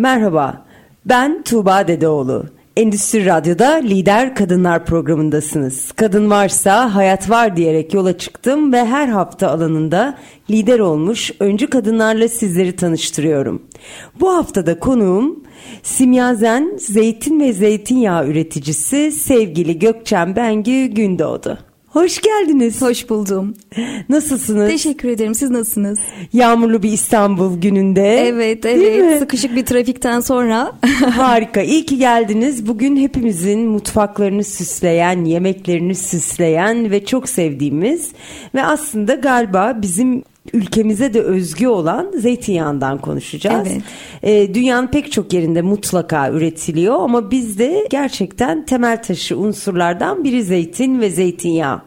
Merhaba, ben Tuğba Dedeoğlu. Endüstri Radyo'da Lider Kadınlar programındasınız. Kadın varsa hayat var diyerek yola çıktım ve her hafta alanında lider olmuş öncü kadınlarla sizleri tanıştırıyorum. Bu haftada konuğum Simyazen zeytin ve zeytinyağı üreticisi sevgili Gökçen Bengü Gündoğdu. Hoş geldiniz. Hoş buldum. Nasılsınız? Teşekkür ederim. Siz nasılsınız? Yağmurlu bir İstanbul gününde. Evet, evet. Sıkışık bir trafikten sonra. Harika. İyi ki geldiniz. Bugün hepimizin mutfaklarını süsleyen, yemeklerini süsleyen ve çok sevdiğimiz ve aslında galiba bizim ülkemize de özgü olan zeytinyağından konuşacağız. Evet. Ee, dünyanın pek çok yerinde mutlaka üretiliyor ama bizde gerçekten temel taşı unsurlardan biri zeytin ve zeytinyağı.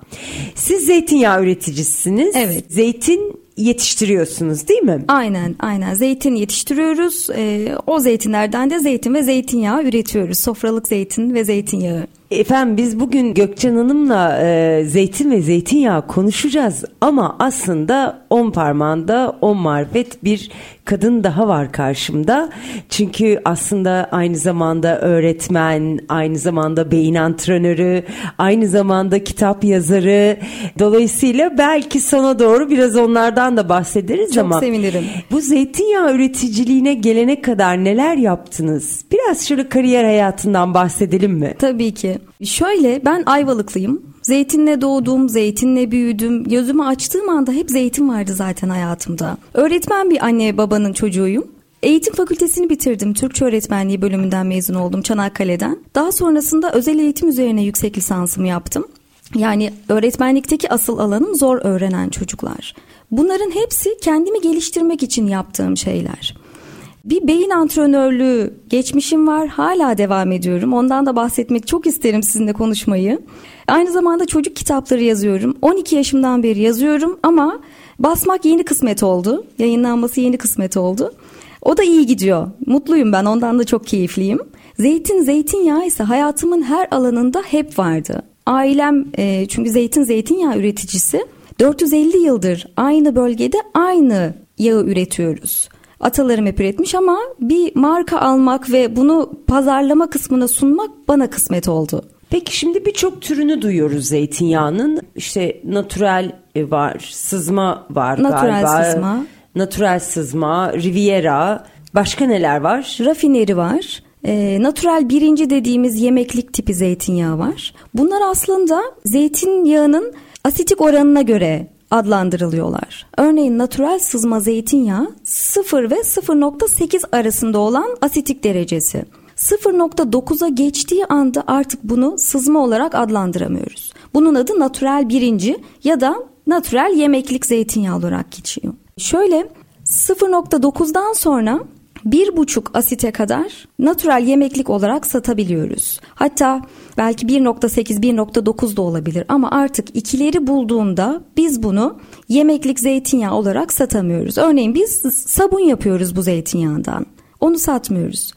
Siz zeytinyağı üreticisiniz. Evet. Zeytin yetiştiriyorsunuz değil mi? Aynen, aynen. Zeytin yetiştiriyoruz. Ee, o zeytinlerden de zeytin ve zeytinyağı üretiyoruz. Sofralık zeytin ve zeytinyağı. Efendim biz bugün Gökçen Hanım'la e, zeytin ve zeytinyağı konuşacağız ama aslında on parmağında on marifet bir kadın daha var karşımda. Çünkü aslında aynı zamanda öğretmen, aynı zamanda beyin antrenörü, aynı zamanda kitap yazarı. Dolayısıyla belki sana doğru biraz onlardan da bahsederiz Çok ama. sevinirim. Bu zeytinyağı üreticiliğine gelene kadar neler yaptınız? Biraz şöyle kariyer hayatından bahsedelim mi? Tabii ki. Şöyle ben Ayvalıklıyım. Zeytinle doğdum, zeytinle büyüdüm. Gözümü açtığım anda hep zeytin vardı zaten hayatımda. Öğretmen bir anne babanın çocuğuyum. Eğitim fakültesini bitirdim. Türkçe öğretmenliği bölümünden mezun oldum Çanakkale'den. Daha sonrasında özel eğitim üzerine yüksek lisansımı yaptım. Yani öğretmenlikteki asıl alanım zor öğrenen çocuklar. Bunların hepsi kendimi geliştirmek için yaptığım şeyler. Bir beyin antrenörlüğü geçmişim var. Hala devam ediyorum. Ondan da bahsetmek çok isterim sizinle konuşmayı. Aynı zamanda çocuk kitapları yazıyorum. 12 yaşımdan beri yazıyorum ama basmak yeni kısmet oldu. Yayınlanması yeni kısmet oldu. O da iyi gidiyor. Mutluyum ben. Ondan da çok keyifliyim. Zeytin, zeytinyağı ise hayatımın her alanında hep vardı. Ailem e, çünkü zeytin zeytinyağı üreticisi. 450 yıldır aynı bölgede aynı yağı üretiyoruz. Atalarım hep üretmiş ama bir marka almak ve bunu pazarlama kısmına sunmak bana kısmet oldu. Peki şimdi birçok türünü duyuyoruz zeytinyağının. İşte natural e, var, sızma var Natural galiba. sızma. Natural sızma, Riviera. Başka neler var? Rafineri var. E, natural birinci dediğimiz yemeklik tipi zeytinyağı var. Bunlar aslında zeytinyağının asitik oranına göre adlandırılıyorlar. Örneğin natural sızma zeytinyağı 0 ve 0.8 arasında olan asitik derecesi. 0.9'a geçtiği anda artık bunu sızma olarak adlandıramıyoruz. Bunun adı natural birinci ya da natural yemeklik zeytinyağı olarak geçiyor. Şöyle 0.9'dan sonra bir buçuk asite kadar natural yemeklik olarak satabiliyoruz. Hatta belki 1.8 1.9 da olabilir ama artık ikileri bulduğunda biz bunu yemeklik zeytinyağı olarak satamıyoruz. Örneğin biz sabun yapıyoruz bu zeytinyağından. Onu satmıyoruz.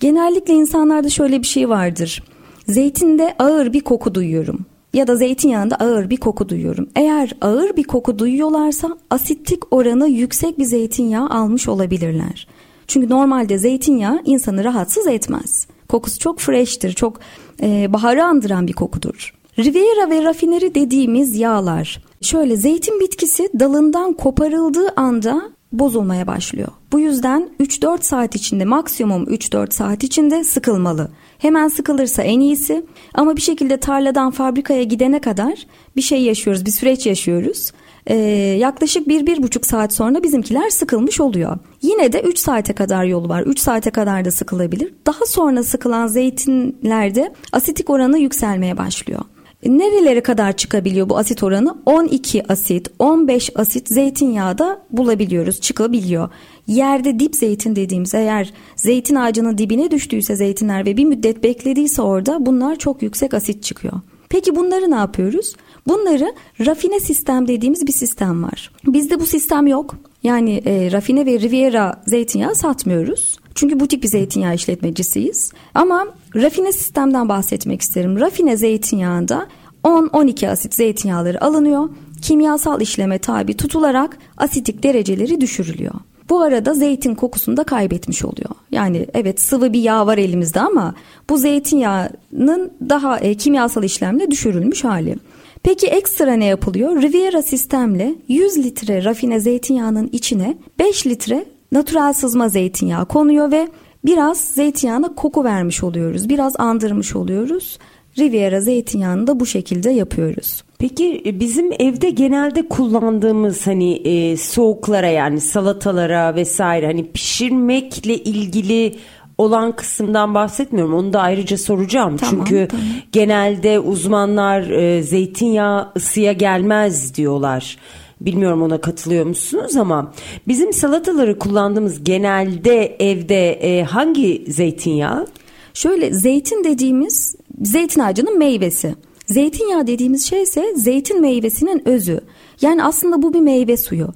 Genellikle insanlarda şöyle bir şey vardır. Zeytinde ağır bir koku duyuyorum ya da zeytinyağında ağır bir koku duyuyorum. Eğer ağır bir koku duyuyorlarsa asitlik oranı yüksek bir zeytinyağı almış olabilirler. Çünkü normalde zeytinyağı insanı rahatsız etmez. Kokusu çok fresh'tir, çok e, baharı andıran bir kokudur. Riviera ve rafineri dediğimiz yağlar. Şöyle zeytin bitkisi dalından koparıldığı anda bozulmaya başlıyor. Bu yüzden 3-4 saat içinde maksimum 3-4 saat içinde sıkılmalı. Hemen sıkılırsa en iyisi ama bir şekilde tarladan fabrikaya gidene kadar bir şey yaşıyoruz, bir süreç yaşıyoruz. Ee, yaklaşık 1-1,5 saat sonra bizimkiler sıkılmış oluyor. Yine de 3 saate kadar yolu var. 3 saate kadar da sıkılabilir. Daha sonra sıkılan zeytinlerde asitik oranı yükselmeye başlıyor. nerelere kadar çıkabiliyor bu asit oranı? 12 asit, 15 asit zeytinyağı da bulabiliyoruz, çıkabiliyor. Yerde dip zeytin dediğimiz eğer zeytin ağacının dibine düştüyse zeytinler ve bir müddet beklediyse orada bunlar çok yüksek asit çıkıyor. Peki bunları ne yapıyoruz? Bunları rafine sistem dediğimiz bir sistem var. Bizde bu sistem yok. Yani e, rafine ve Riviera zeytinyağı satmıyoruz. Çünkü butik bir zeytinyağı işletmecisiyiz. Ama rafine sistemden bahsetmek isterim. Rafine zeytinyağında 10-12 asit zeytinyağları alınıyor. Kimyasal işleme tabi tutularak asitik dereceleri düşürülüyor. Bu arada zeytin kokusunu da kaybetmiş oluyor. Yani evet sıvı bir yağ var elimizde ama bu zeytinyağının daha e, kimyasal işlemle düşürülmüş hali. Peki ekstra ne yapılıyor? Riviera sistemle 100 litre rafine zeytinyağının içine 5 litre natural sızma zeytinyağı konuyor ve biraz zeytinyağına koku vermiş oluyoruz. Biraz andırmış oluyoruz. Riviera zeytinyağını da bu şekilde yapıyoruz. Peki e, bizim evde genelde kullandığımız hani e, soğuklara yani salatalara vesaire hani pişirmekle ilgili olan kısımdan bahsetmiyorum. Onu da ayrıca soracağım. Tamam, Çünkü tamam. genelde uzmanlar e, zeytinyağı ısıya gelmez diyorlar. Bilmiyorum ona katılıyor musunuz ama bizim salataları kullandığımız genelde evde e, hangi zeytinyağı? Şöyle zeytin dediğimiz zeytin ağacının meyvesi. Zeytinyağı dediğimiz şey ise zeytin meyvesinin özü. Yani aslında bu bir meyve suyu.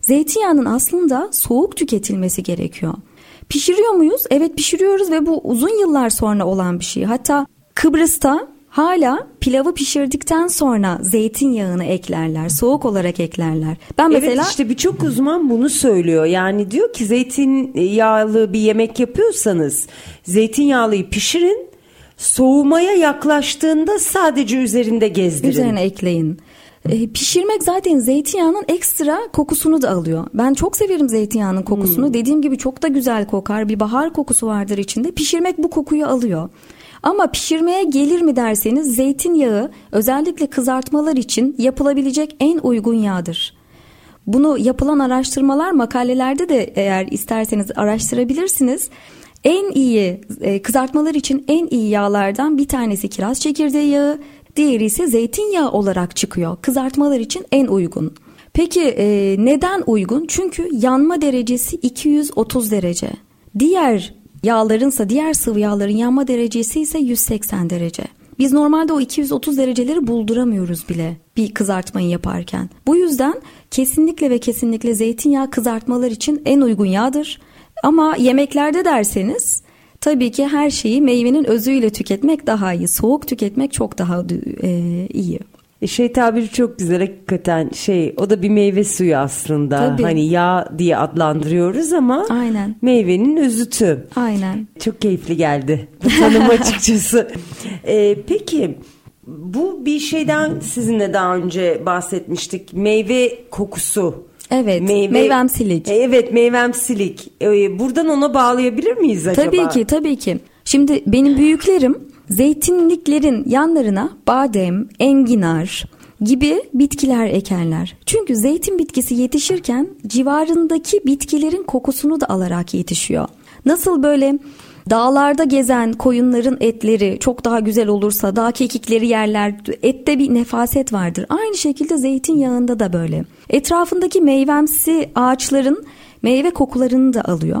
Zeytinyağının aslında soğuk tüketilmesi gerekiyor. Pişiriyor muyuz? Evet pişiriyoruz ve bu uzun yıllar sonra olan bir şey. Hatta Kıbrıs'ta hala pilavı pişirdikten sonra zeytinyağını eklerler. Soğuk olarak eklerler. Ben mesela Evet işte birçok uzman bunu söylüyor. Yani diyor ki zeytinyağlı bir yemek yapıyorsanız zeytinyağlıyı pişirin. Soğumaya yaklaştığında sadece üzerinde gezdirin. Üzerine ekleyin. E, pişirmek zaten zeytinyağının ekstra kokusunu da alıyor. Ben çok severim zeytinyağının kokusunu. Dediğim gibi çok da güzel kokar. Bir bahar kokusu vardır içinde. Pişirmek bu kokuyu alıyor. Ama pişirmeye gelir mi derseniz zeytinyağı özellikle kızartmalar için yapılabilecek en uygun yağdır. Bunu yapılan araştırmalar makalelerde de eğer isterseniz araştırabilirsiniz. En iyi e, kızartmalar için en iyi yağlardan bir tanesi kiraz çekirdeği yağı, diğeri ise zeytinyağı olarak çıkıyor. Kızartmalar için en uygun. Peki e, neden uygun? Çünkü yanma derecesi 230 derece. Diğer yağlarınsa diğer sıvı yağların yanma derecesi ise 180 derece. Biz normalde o 230 dereceleri bulduramıyoruz bile bir kızartmayı yaparken. Bu yüzden kesinlikle ve kesinlikle zeytinyağı kızartmalar için en uygun yağdır. Ama yemeklerde derseniz tabii ki her şeyi meyvenin özüyle tüketmek daha iyi. Soğuk tüketmek çok daha e, iyi. E, Şey tabiri çok güzel hakikaten şey o da bir meyve suyu aslında. Tabii. Hani yağ diye adlandırıyoruz ama Aynen. meyvenin özütü. Aynen. Çok keyifli geldi bu tanım açıkçası. Ee, peki bu bir şeyden sizinle daha önce bahsetmiştik. Meyve kokusu. Evet, meyvemsilik. E, Evet meyvemsilik. Ee, buradan ona bağlayabilir miyiz acaba? Tabii ki tabii ki. Şimdi benim büyüklerim zeytinliklerin yanlarına badem, enginar gibi bitkiler ekerler. Çünkü zeytin bitkisi yetişirken civarındaki bitkilerin kokusunu da alarak yetişiyor. Nasıl böyle dağlarda gezen koyunların etleri çok daha güzel olursa dağ kekikleri yerler ette bir nefaset vardır. Aynı şekilde zeytinyağında da böyle. Etrafındaki meyvemsi ağaçların meyve kokularını da alıyor.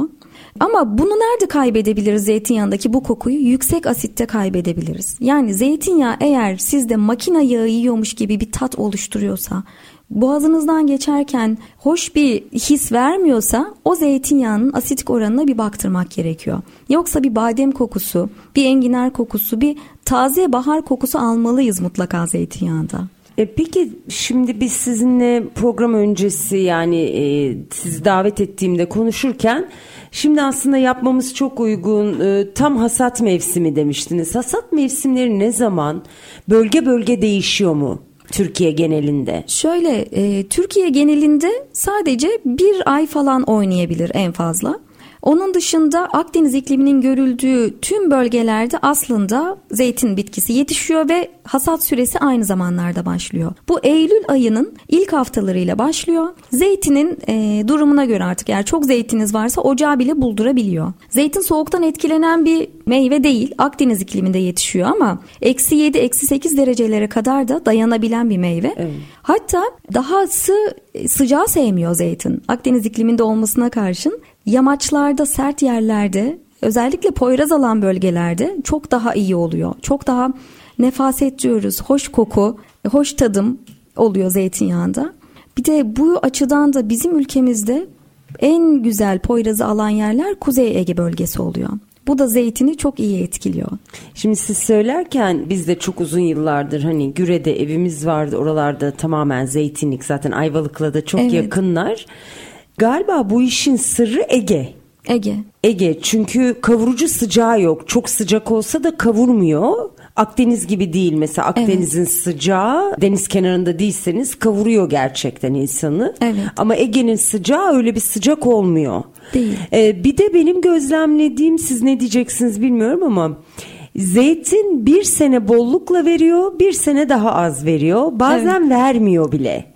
Ama bunu nerede kaybedebiliriz zeytinyağındaki bu kokuyu? Yüksek asitte kaybedebiliriz. Yani zeytinyağı eğer sizde makine yağı yiyormuş gibi bir tat oluşturuyorsa, boğazınızdan geçerken hoş bir his vermiyorsa o zeytinyağının asitik oranına bir baktırmak gerekiyor. Yoksa bir badem kokusu, bir enginar kokusu, bir taze bahar kokusu almalıyız mutlaka zeytinyağında. E peki şimdi biz sizinle program öncesi yani e, sizi davet ettiğimde konuşurken şimdi aslında yapmamız çok uygun e, tam hasat mevsimi demiştiniz. Hasat mevsimleri ne zaman bölge bölge değişiyor mu Türkiye genelinde? Şöyle e, Türkiye genelinde sadece bir ay falan oynayabilir en fazla. Onun dışında Akdeniz ikliminin görüldüğü tüm bölgelerde aslında zeytin bitkisi yetişiyor ve hasat süresi aynı zamanlarda başlıyor. Bu Eylül ayının ilk haftalarıyla başlıyor. Zeytinin e, durumuna göre artık eğer çok zeytiniz varsa ocağı bile buldurabiliyor. Zeytin soğuktan etkilenen bir meyve değil. Akdeniz ikliminde yetişiyor ama eksi 7 eksi 8 derecelere kadar da dayanabilen bir meyve. Evet. Hatta dahası sıcağı sevmiyor zeytin. Akdeniz ikliminde olmasına karşın yamaçlarda sert yerlerde özellikle poyraz alan bölgelerde çok daha iyi oluyor. Çok daha nefaset diyoruz. Hoş koku, hoş tadım oluyor zeytinyağında. Bir de bu açıdan da bizim ülkemizde en güzel poyrazı alan yerler Kuzey Ege bölgesi oluyor. Bu da zeytini çok iyi etkiliyor. Şimdi siz söylerken biz de çok uzun yıllardır hani Güre'de evimiz vardı oralarda tamamen zeytinlik zaten Ayvalık'la da çok evet. yakınlar. Galiba bu işin sırrı Ege. Ege. Ege çünkü kavurucu sıcağı yok. Çok sıcak olsa da kavurmuyor. Akdeniz gibi değil mesela Akdeniz'in evet. sıcağı deniz kenarında değilseniz kavuruyor gerçekten insanı. Evet. Ama Ege'nin sıcağı öyle bir sıcak olmuyor. Değil. Ee, bir de benim gözlemlediğim siz ne diyeceksiniz bilmiyorum ama zeytin bir sene bollukla veriyor bir sene daha az veriyor bazen evet. vermiyor bile.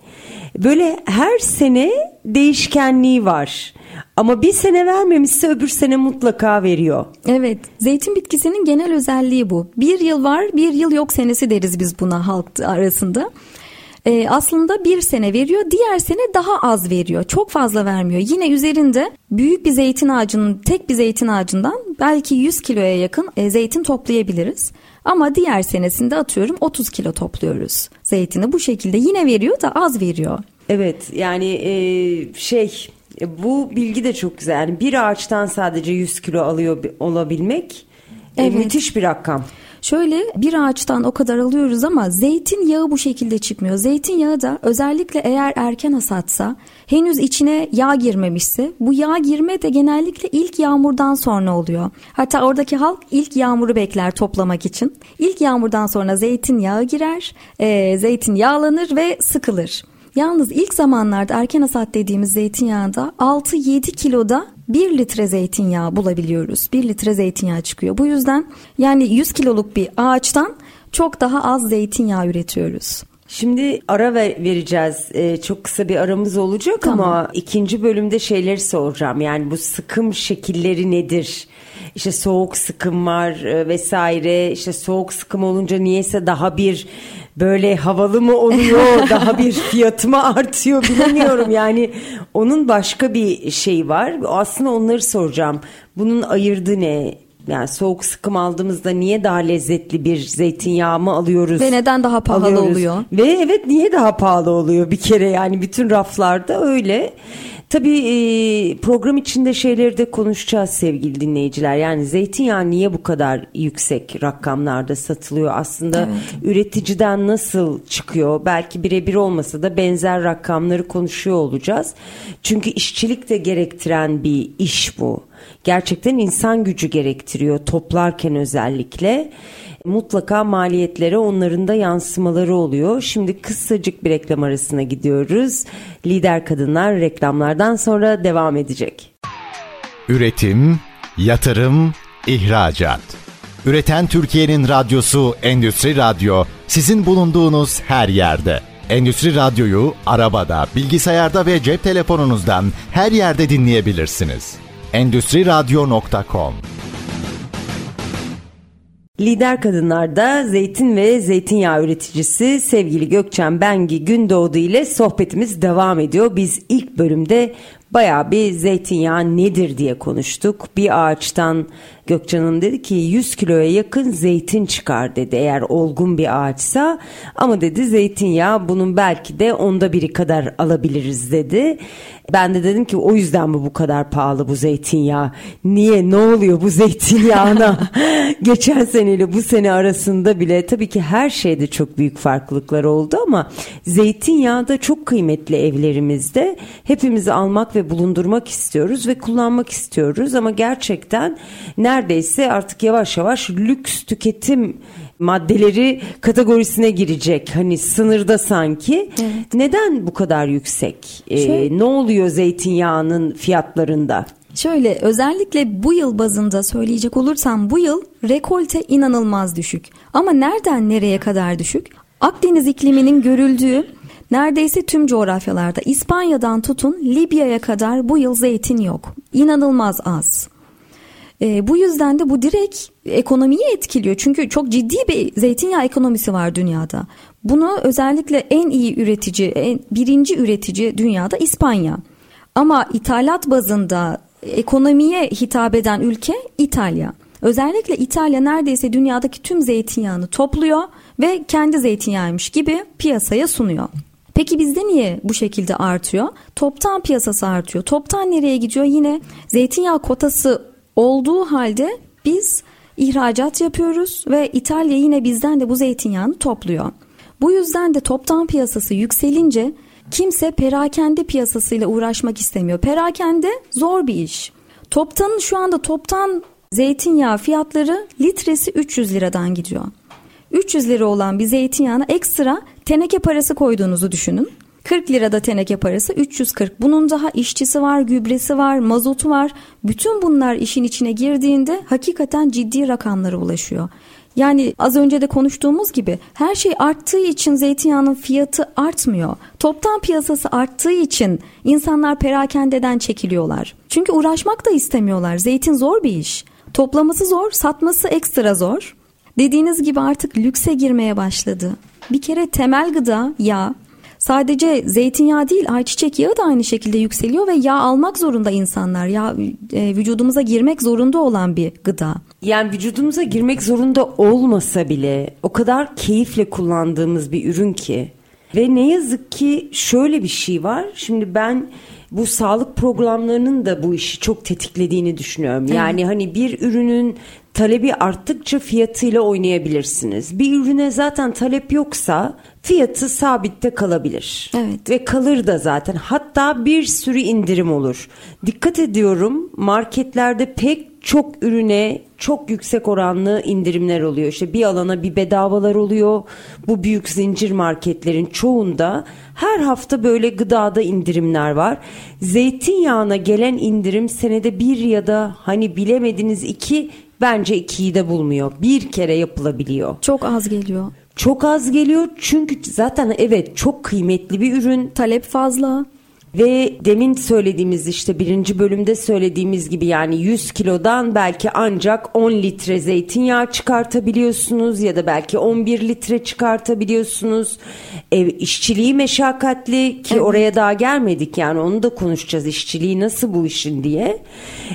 Böyle her sene değişkenliği var. Ama bir sene vermemişse öbür sene mutlaka veriyor. Evet. Zeytin bitkisinin genel özelliği bu. Bir yıl var, bir yıl yok senesi deriz biz buna halk arasında. Ee, aslında bir sene veriyor, diğer sene daha az veriyor. Çok fazla vermiyor. Yine üzerinde büyük bir zeytin ağacının, tek bir zeytin ağacından belki 100 kiloya yakın e, zeytin toplayabiliriz. Ama diğer senesinde atıyorum 30 kilo topluyoruz zeytini. Bu şekilde yine veriyor da az veriyor. Evet yani e, şey e, bu bilgi de çok güzel. Yani bir ağaçtan sadece 100 kilo alıyor olabilmek e, evet. e, müthiş bir rakam. Şöyle bir ağaçtan o kadar alıyoruz ama zeytin yağı bu şekilde çıkmıyor. Zeytin yağı da özellikle eğer erken hasatsa henüz içine yağ girmemişse bu yağ girme de genellikle ilk yağmurdan sonra oluyor. Hatta oradaki halk ilk yağmuru bekler toplamak için. İlk yağmurdan sonra zeytin yağı girer, e, zeytin yağlanır ve sıkılır. Yalnız ilk zamanlarda erken hasat dediğimiz zeytinyağında 6-7 kiloda 1 litre zeytinyağı bulabiliyoruz. 1 litre zeytinyağı çıkıyor. Bu yüzden yani 100 kiloluk bir ağaçtan çok daha az zeytinyağı üretiyoruz. Şimdi ara ver, vereceğiz. Ee, çok kısa bir aramız olacak tamam. ama ikinci bölümde şeyleri soracağım. Yani bu sıkım şekilleri nedir? İşte soğuk sıkım var e, vesaire. İşte soğuk sıkım olunca niyeyse daha bir böyle havalı mı oluyor daha bir fiyatı mı artıyor bilmiyorum yani onun başka bir şey var aslında onları soracağım bunun ayırdığı ne yani soğuk sıkım aldığımızda niye daha lezzetli bir zeytinyağı mı alıyoruz? Ve neden daha pahalı alıyoruz? oluyor? Ve evet niye daha pahalı oluyor bir kere yani bütün raflarda öyle. Tabii e, program içinde şeyleri de konuşacağız sevgili dinleyiciler. Yani zeytinyağı niye bu kadar yüksek rakamlarda satılıyor? Aslında evet. üreticiden nasıl çıkıyor? Belki birebir olmasa da benzer rakamları konuşuyor olacağız. Çünkü işçilik de gerektiren bir iş bu. Gerçekten insan gücü gerektiriyor toplarken özellikle mutlaka maliyetlere onların da yansımaları oluyor. Şimdi kısacık bir reklam arasına gidiyoruz. Lider Kadınlar reklamlardan sonra devam edecek. Üretim, yatırım, ihracat. Üreten Türkiye'nin radyosu Endüstri Radyo sizin bulunduğunuz her yerde. Endüstri Radyo'yu arabada, bilgisayarda ve cep telefonunuzdan her yerde dinleyebilirsiniz. Endüstri Radyo.com Lider Kadınlar'da zeytin ve zeytinyağı üreticisi sevgili Gökçen Bengi Gündoğdu ile sohbetimiz devam ediyor. Biz ilk bölümde baya bir zeytinyağı nedir diye konuştuk. Bir ağaçtan Gökçen'in dedi ki 100 kiloya yakın zeytin çıkar dedi eğer olgun bir ağaçsa. Ama dedi zeytinyağı bunun belki de onda biri kadar alabiliriz dedi. Ben de dedim ki o yüzden mi bu kadar pahalı bu zeytinyağı? Niye ne oluyor bu zeytinyağına? Geçen seneyle bu sene arasında bile tabii ki her şeyde çok büyük farklılıklar oldu ama zeytinyağı da çok kıymetli evlerimizde. Hepimizi almak ve bulundurmak istiyoruz ve kullanmak istiyoruz ama gerçekten neredeyse artık yavaş yavaş lüks tüketim maddeleri kategorisine girecek. Hani sınırda sanki. Evet. Neden bu kadar yüksek? Ee, şey, ne oluyor zeytinyağının fiyatlarında? Şöyle özellikle bu yıl bazında söyleyecek olursam bu yıl rekolte inanılmaz düşük. Ama nereden nereye kadar düşük? Akdeniz ikliminin görüldüğü neredeyse tüm coğrafyalarda İspanya'dan tutun Libya'ya kadar bu yıl zeytin yok. İnanılmaz az. E, bu yüzden de bu direkt ekonomiyi etkiliyor. Çünkü çok ciddi bir zeytinyağı ekonomisi var dünyada. Bunu özellikle en iyi üretici, en, birinci üretici dünyada İspanya. Ama ithalat bazında ekonomiye hitap eden ülke İtalya. Özellikle İtalya neredeyse dünyadaki tüm zeytinyağını topluyor ve kendi zeytinyağıymış gibi piyasaya sunuyor. Peki bizde niye bu şekilde artıyor? Toptan piyasası artıyor. Toptan nereye gidiyor? Yine zeytinyağı kotası olduğu halde biz ihracat yapıyoruz ve İtalya yine bizden de bu zeytinyağını topluyor. Bu yüzden de toptan piyasası yükselince kimse perakende piyasasıyla uğraşmak istemiyor. Perakende zor bir iş. Toptanın şu anda toptan zeytinyağı fiyatları litresi 300 liradan gidiyor. 300 lira olan bir zeytinyağına ekstra teneke parası koyduğunuzu düşünün. 40 lirada teneke parası 340. Bunun daha işçisi var, gübresi var, mazotu var. Bütün bunlar işin içine girdiğinde hakikaten ciddi rakamlara ulaşıyor. Yani az önce de konuştuğumuz gibi her şey arttığı için zeytinyağının fiyatı artmıyor. Toptan piyasası arttığı için insanlar perakendeden çekiliyorlar. Çünkü uğraşmak da istemiyorlar. Zeytin zor bir iş. Toplaması zor, satması ekstra zor. Dediğiniz gibi artık lükse girmeye başladı. Bir kere temel gıda yağ. Sadece zeytinyağı değil ayçiçek yağı da aynı şekilde yükseliyor ve yağ almak zorunda insanlar. Yağ e, vücudumuza girmek zorunda olan bir gıda. Yani vücudumuza girmek zorunda olmasa bile o kadar keyifle kullandığımız bir ürün ki. Ve ne yazık ki şöyle bir şey var. Şimdi ben bu sağlık programlarının da bu işi çok tetiklediğini düşünüyorum. Yani hani bir ürünün talebi arttıkça fiyatıyla oynayabilirsiniz. Bir ürüne zaten talep yoksa fiyatı sabitte kalabilir. Evet. Ve kalır da zaten. Hatta bir sürü indirim olur. Dikkat ediyorum marketlerde pek çok ürüne çok yüksek oranlı indirimler oluyor. İşte bir alana bir bedavalar oluyor. Bu büyük zincir marketlerin çoğunda her hafta böyle gıdada indirimler var. Zeytinyağına gelen indirim senede bir ya da hani bilemediniz iki bence ikiyi de bulmuyor. Bir kere yapılabiliyor. Çok az geliyor. Çok az geliyor çünkü zaten evet çok kıymetli bir ürün. Talep fazla. Ve demin söylediğimiz işte birinci bölümde söylediğimiz gibi yani 100 kilodan belki ancak 10 litre zeytinyağı çıkartabiliyorsunuz ya da belki 11 litre çıkartabiliyorsunuz. Ev işçiliği meşakkatli ki evet. oraya daha gelmedik yani onu da konuşacağız işçiliği nasıl bu işin diye.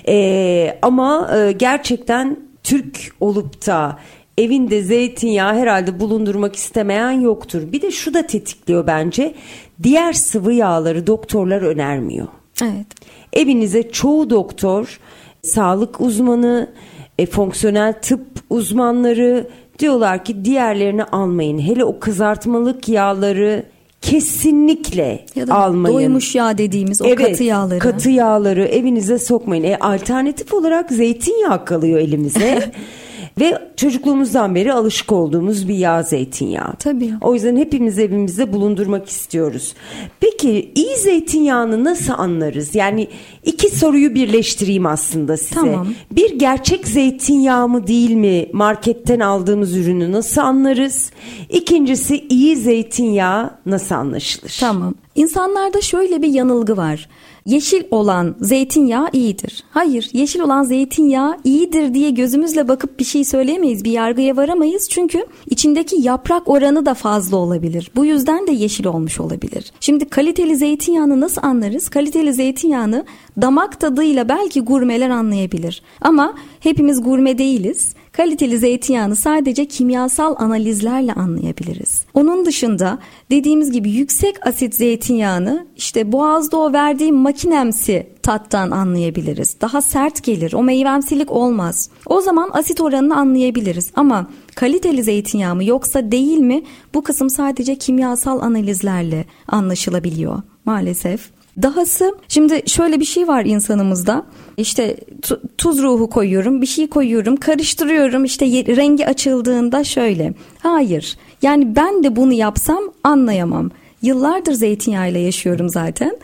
Ee, ama e, gerçekten Türk olup da evinde zeytinyağı herhalde bulundurmak istemeyen yoktur. Bir de şu da tetikliyor bence. Diğer sıvı yağları doktorlar önermiyor. Evet. Evinize çoğu doktor, sağlık uzmanı, e, fonksiyonel tıp uzmanları diyorlar ki diğerlerini almayın. Hele o kızartmalık yağları kesinlikle ya da almayın. Doymuş yağ dediğimiz o evet, katı yağları. Katı yağları evinize sokmayın. E, alternatif olarak zeytinyağı kalıyor elimize. Ve çocukluğumuzdan beri alışık olduğumuz bir yağ zeytinyağı. Tabii. O yüzden hepimiz evimizde bulundurmak istiyoruz. Peki iyi zeytinyağını nasıl anlarız? Yani iki soruyu birleştireyim aslında size. Tamam. Bir gerçek zeytinyağı mı değil mi? Marketten aldığımız ürünü nasıl anlarız? İkincisi iyi zeytinyağı nasıl anlaşılır? Tamam. İnsanlarda şöyle bir yanılgı var yeşil olan zeytinyağı iyidir. Hayır, yeşil olan zeytinyağı iyidir diye gözümüzle bakıp bir şey söyleyemeyiz, bir yargıya varamayız. Çünkü içindeki yaprak oranı da fazla olabilir. Bu yüzden de yeşil olmuş olabilir. Şimdi kaliteli zeytinyağını nasıl anlarız? Kaliteli zeytinyağını damak tadıyla belki gurmeler anlayabilir. Ama hepimiz gurme değiliz. Kaliteli zeytinyağını sadece kimyasal analizlerle anlayabiliriz. Onun dışında dediğimiz gibi yüksek asit zeytinyağını işte boğazda o verdiği makinemsi tattan anlayabiliriz. Daha sert gelir. O meyvemsilik olmaz. O zaman asit oranını anlayabiliriz. Ama kaliteli zeytinyağı mı yoksa değil mi? Bu kısım sadece kimyasal analizlerle anlaşılabiliyor maalesef. Dahası şimdi şöyle bir şey var insanımızda. İşte tuz ruhu koyuyorum, bir şey koyuyorum, karıştırıyorum. İşte rengi açıldığında şöyle. Hayır. Yani ben de bunu yapsam anlayamam. Yıllardır zeytinyağıyla yaşıyorum zaten.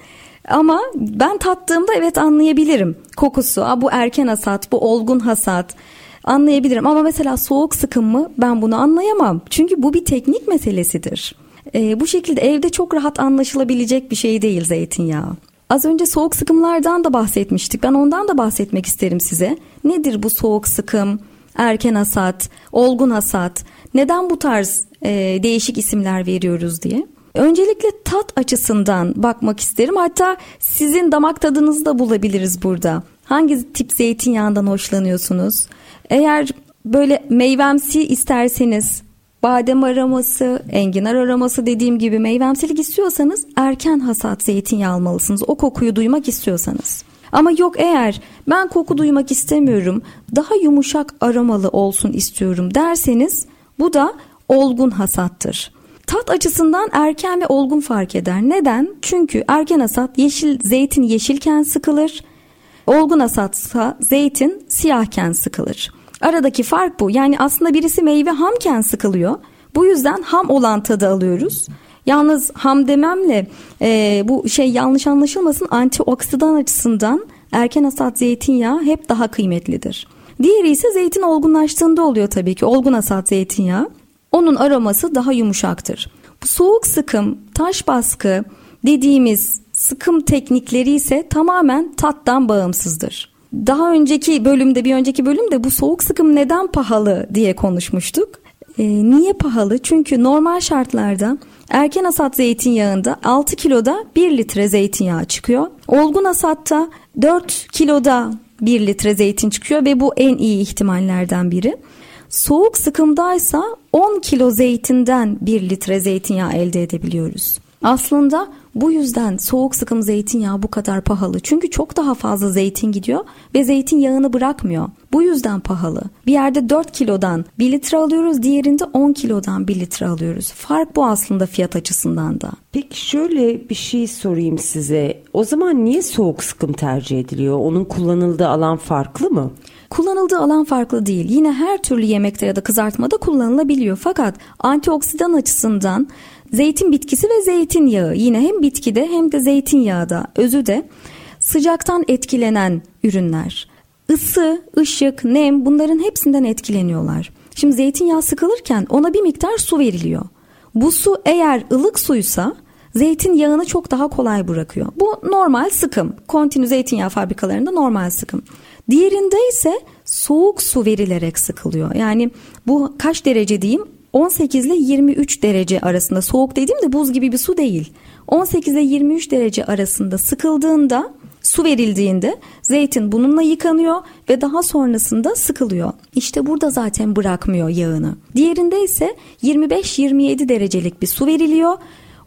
Ama ben tattığımda evet anlayabilirim kokusu. Aa, bu erken hasat, bu olgun hasat anlayabilirim. Ama mesela soğuk sıkım mı ben bunu anlayamam. Çünkü bu bir teknik meselesidir. Ee, bu şekilde evde çok rahat anlaşılabilecek bir şey değil zeytinyağı. Az önce soğuk sıkımlardan da bahsetmiştik. Ben ondan da bahsetmek isterim size. Nedir bu soğuk sıkım, erken hasat, olgun hasat? Neden bu tarz e, değişik isimler veriyoruz diye? Öncelikle tat açısından bakmak isterim. Hatta sizin damak tadınızı da bulabiliriz burada. Hangi tip zeytinyağından hoşlanıyorsunuz? Eğer böyle meyvemsi isterseniz badem aroması, enginar aroması dediğim gibi meyvemsilik istiyorsanız erken hasat zeytinyağı almalısınız. O kokuyu duymak istiyorsanız. Ama yok eğer ben koku duymak istemiyorum, daha yumuşak aromalı olsun istiyorum derseniz bu da olgun hasattır. Tat açısından erken ve olgun fark eder. Neden? Çünkü erken hasat yeşil zeytin yeşilken sıkılır. Olgun hasatsa zeytin siyahken sıkılır. Aradaki fark bu. Yani aslında birisi meyve hamken sıkılıyor. Bu yüzden ham olan tadı alıyoruz. Yalnız ham dememle e, bu şey yanlış anlaşılmasın antioksidan açısından erken hasat zeytinyağı hep daha kıymetlidir. Diğeri ise zeytin olgunlaştığında oluyor tabii ki olgun hasat zeytinyağı. Onun aroması daha yumuşaktır. Bu soğuk sıkım, taş baskı dediğimiz sıkım teknikleri ise tamamen tattan bağımsızdır. Daha önceki bölümde bir önceki bölümde bu soğuk sıkım neden pahalı diye konuşmuştuk. E, niye pahalı? Çünkü normal şartlarda erken hasat zeytinyağında 6 kiloda 1 litre zeytinyağı çıkıyor. Olgun hasatta 4 kiloda 1 litre zeytin çıkıyor ve bu en iyi ihtimallerden biri. Soğuk sıkımdaysa 10 kilo zeytinden 1 litre zeytinyağı elde edebiliyoruz. Aslında bu yüzden soğuk sıkım zeytinyağı bu kadar pahalı. Çünkü çok daha fazla zeytin gidiyor ve zeytinyağını bırakmıyor. Bu yüzden pahalı. Bir yerde 4 kilodan 1 litre alıyoruz, diğerinde 10 kilodan 1 litre alıyoruz. Fark bu aslında fiyat açısından da. Peki şöyle bir şey sorayım size. O zaman niye soğuk sıkım tercih ediliyor? Onun kullanıldığı alan farklı mı? Kullanıldığı alan farklı değil. Yine her türlü yemekte ya da kızartmada kullanılabiliyor. Fakat antioksidan açısından zeytin bitkisi ve zeytinyağı yine hem bitkide hem de zeytinyağı da özü de sıcaktan etkilenen ürünler. Isı, ışık, nem bunların hepsinden etkileniyorlar. Şimdi zeytinyağı sıkılırken ona bir miktar su veriliyor. Bu su eğer ılık suysa zeytinyağını çok daha kolay bırakıyor. Bu normal sıkım. Kontinü zeytinyağı fabrikalarında normal sıkım. Diğerinde ise soğuk su verilerek sıkılıyor. Yani bu kaç derece diyeyim? 18 ile 23 derece arasında soğuk dediğimde buz gibi bir su değil. 18 ile 23 derece arasında sıkıldığında su verildiğinde zeytin bununla yıkanıyor ve daha sonrasında sıkılıyor. İşte burada zaten bırakmıyor yağını. Diğerinde ise 25-27 derecelik bir su veriliyor.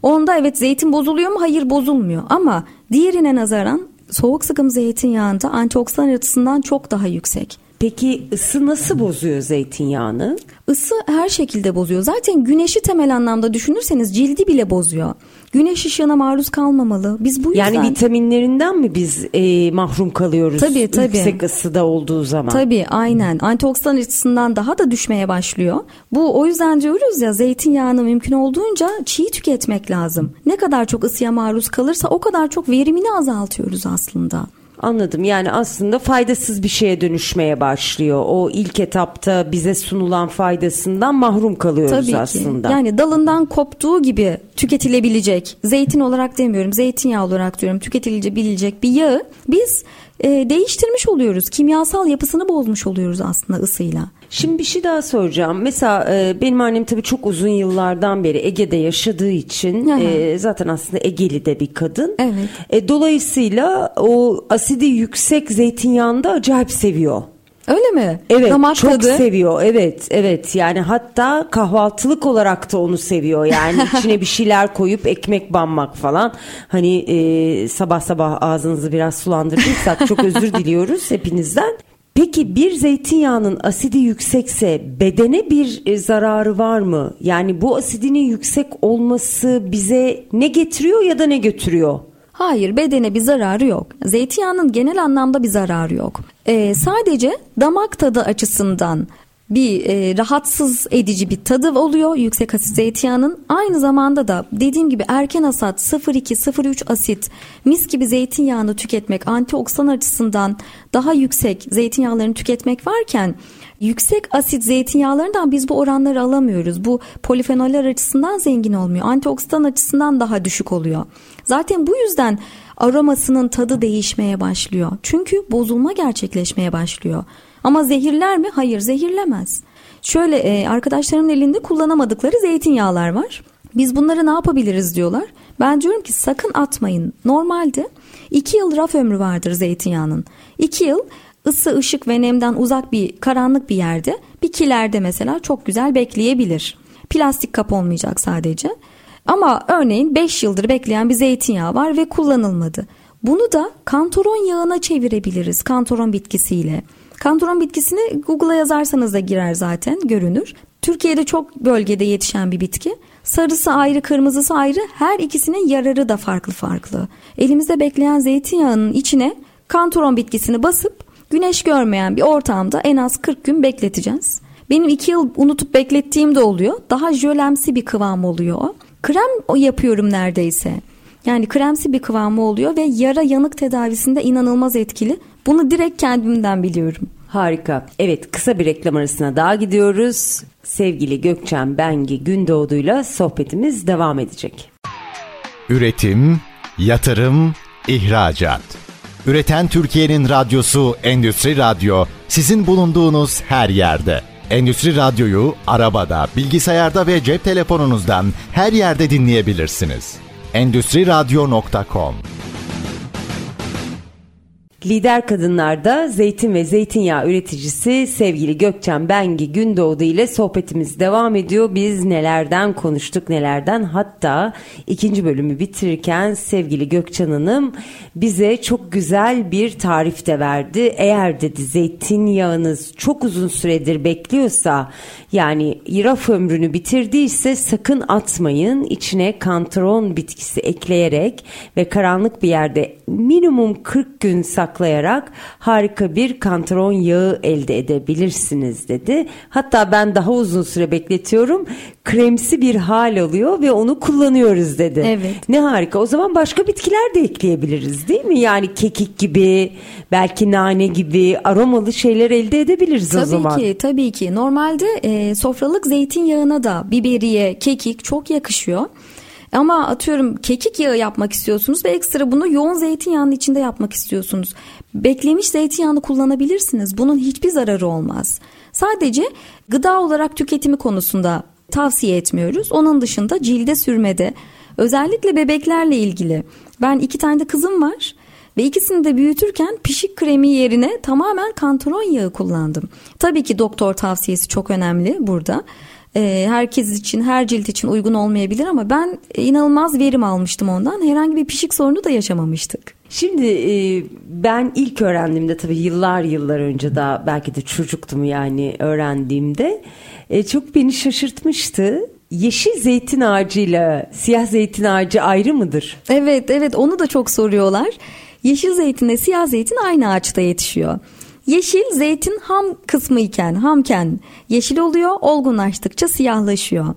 Onda evet zeytin bozuluyor mu? Hayır bozulmuyor ama diğerine nazaran soğuk sıkım zeytinyağında antioksidan açısından çok daha yüksek. Peki ısı nasıl bozuyor zeytinyağını? Isı her şekilde bozuyor. Zaten güneşi temel anlamda düşünürseniz cildi bile bozuyor. Güneş ışığına maruz kalmamalı. Biz bu yüzden... Yani vitaminlerinden mi biz e, mahrum kalıyoruz? Tabii tabii. Yüksek ısıda olduğu zaman. Tabii aynen. Antioksidan açısından daha da düşmeye başlıyor. Bu o yüzden diyoruz ya zeytinyağını mümkün olduğunca çiğ tüketmek lazım. Ne kadar çok ısıya maruz kalırsa o kadar çok verimini azaltıyoruz aslında. Anladım. Yani aslında faydasız bir şeye dönüşmeye başlıyor. O ilk etapta bize sunulan faydasından mahrum kalıyoruz Tabii ki. aslında. Yani dalından koptuğu gibi tüketilebilecek, zeytin olarak demiyorum, zeytinyağı olarak diyorum, tüketilebilecek bir yağı biz e, değiştirmiş oluyoruz. Kimyasal yapısını bozmuş oluyoruz aslında ısıyla. Şimdi bir şey daha soracağım. Mesela e, benim annem tabii çok uzun yıllardan beri Ege'de yaşadığı için e, zaten aslında Egeli de bir kadın. Evet. E, dolayısıyla o asidi yüksek zeytinyağını da acayip seviyor. Öyle mi? Evet Damak çok tadı. seviyor evet evet yani hatta kahvaltılık olarak da onu seviyor yani içine bir şeyler koyup ekmek banmak falan hani e, sabah sabah ağzınızı biraz sulandırdıysak çok özür diliyoruz hepinizden. Peki bir zeytinyağının asidi yüksekse bedene bir e, zararı var mı? Yani bu asidinin yüksek olması bize ne getiriyor ya da ne götürüyor? Hayır bedene bir zararı yok. Zeytinyağının genel anlamda bir zararı yok. Ee, sadece damak tadı açısından bir e, rahatsız edici bir tadı oluyor yüksek asit zeytinyağının. Aynı zamanda da dediğim gibi erken asat 0,2-0,3 asit mis gibi zeytinyağını tüketmek antioksidan açısından daha yüksek zeytinyağlarını tüketmek varken yüksek asit zeytinyağlarından biz bu oranları alamıyoruz. Bu polifenoller açısından zengin olmuyor. Antioksidan açısından daha düşük oluyor. Zaten bu yüzden aromasının tadı değişmeye başlıyor. Çünkü bozulma gerçekleşmeye başlıyor. Ama zehirler mi? Hayır zehirlemez. Şöyle e, arkadaşlarımın elinde kullanamadıkları zeytinyağlar var. Biz bunları ne yapabiliriz diyorlar. Ben diyorum ki sakın atmayın. Normalde 2 yıl raf ömrü vardır zeytinyağının. 2 yıl ısı, ışık ve nemden uzak bir karanlık bir yerde bir kilerde mesela çok güzel bekleyebilir. Plastik kap olmayacak sadece. Ama örneğin 5 yıldır bekleyen bir zeytinyağı var ve kullanılmadı. Bunu da kantoron yağına çevirebiliriz kantoron bitkisiyle. Kantaron bitkisini Google'a yazarsanız da girer zaten görünür. Türkiye'de çok bölgede yetişen bir bitki. Sarısı ayrı, kırmızısı ayrı. Her ikisinin yararı da farklı farklı. Elimizde bekleyen zeytinyağının içine kantaron bitkisini basıp güneş görmeyen bir ortamda en az 40 gün bekleteceğiz. Benim 2 yıl unutup beklettiğim de oluyor. Daha jölemsi bir kıvam oluyor. Krem yapıyorum neredeyse. Yani kremsi bir kıvamı oluyor ve yara yanık tedavisinde inanılmaz etkili. Bunu direkt kendimden biliyorum. Harika. Evet kısa bir reklam arasına daha gidiyoruz. Sevgili Gökçen Bengi Gündoğdu'yla sohbetimiz devam edecek. Üretim, yatırım, ihracat. Üreten Türkiye'nin radyosu Endüstri Radyo sizin bulunduğunuz her yerde. Endüstri Radyo'yu arabada, bilgisayarda ve cep telefonunuzdan her yerde dinleyebilirsiniz. Endüstri Radyo.com Lider Kadınlar'da zeytin ve zeytinyağı üreticisi sevgili Gökçen Bengi Gündoğdu ile sohbetimiz devam ediyor. Biz nelerden konuştuk nelerden hatta ikinci bölümü bitirirken sevgili Gökçen Hanım bize çok güzel bir tarif de verdi. Eğer dedi zeytinyağınız çok uzun süredir bekliyorsa yani raf ömrünü bitirdiyse sakın atmayın. İçine kantron bitkisi ekleyerek ve karanlık bir yerde minimum 40 gün saklayarak harika bir kantron yağı elde edebilirsiniz dedi. Hatta ben daha uzun süre bekletiyorum. Kremsi bir hal alıyor ve onu kullanıyoruz dedi. Evet. Ne harika. O zaman başka bitkiler de ekleyebiliriz değil mi? Yani kekik gibi, belki nane gibi aromalı şeyler elde edebiliriz tabii o zaman. Tabii ki, tabii ki. Normalde e, sofralık zeytinyağına da biberiye, kekik çok yakışıyor. Ama atıyorum kekik yağı yapmak istiyorsunuz ve ekstra bunu yoğun zeytinyağının içinde yapmak istiyorsunuz. Beklemiş zeytinyağını kullanabilirsiniz. Bunun hiçbir zararı olmaz. Sadece gıda olarak tüketimi konusunda tavsiye etmiyoruz. Onun dışında cilde sürmede özellikle bebeklerle ilgili. Ben iki tane de kızım var. Ve ikisini de büyütürken pişik kremi yerine tamamen kantaron yağı kullandım. Tabii ki doktor tavsiyesi çok önemli burada. Ee, herkes için, her cilt için uygun olmayabilir ama ben inanılmaz verim almıştım ondan. Herhangi bir pişik sorunu da yaşamamıştık. Şimdi e, ben ilk öğrendiğimde tabii yıllar yıllar önce daha belki de çocuktum yani öğrendiğimde e, çok beni şaşırtmıştı. Yeşil zeytin ağacıyla siyah zeytin ağacı ayrı mıdır? Evet evet onu da çok soruyorlar. Yeşil zeytinle siyah zeytin aynı ağaçta yetişiyor. Yeşil zeytin ham kısmı iken, hamken yeşil oluyor, olgunlaştıkça siyahlaşıyor.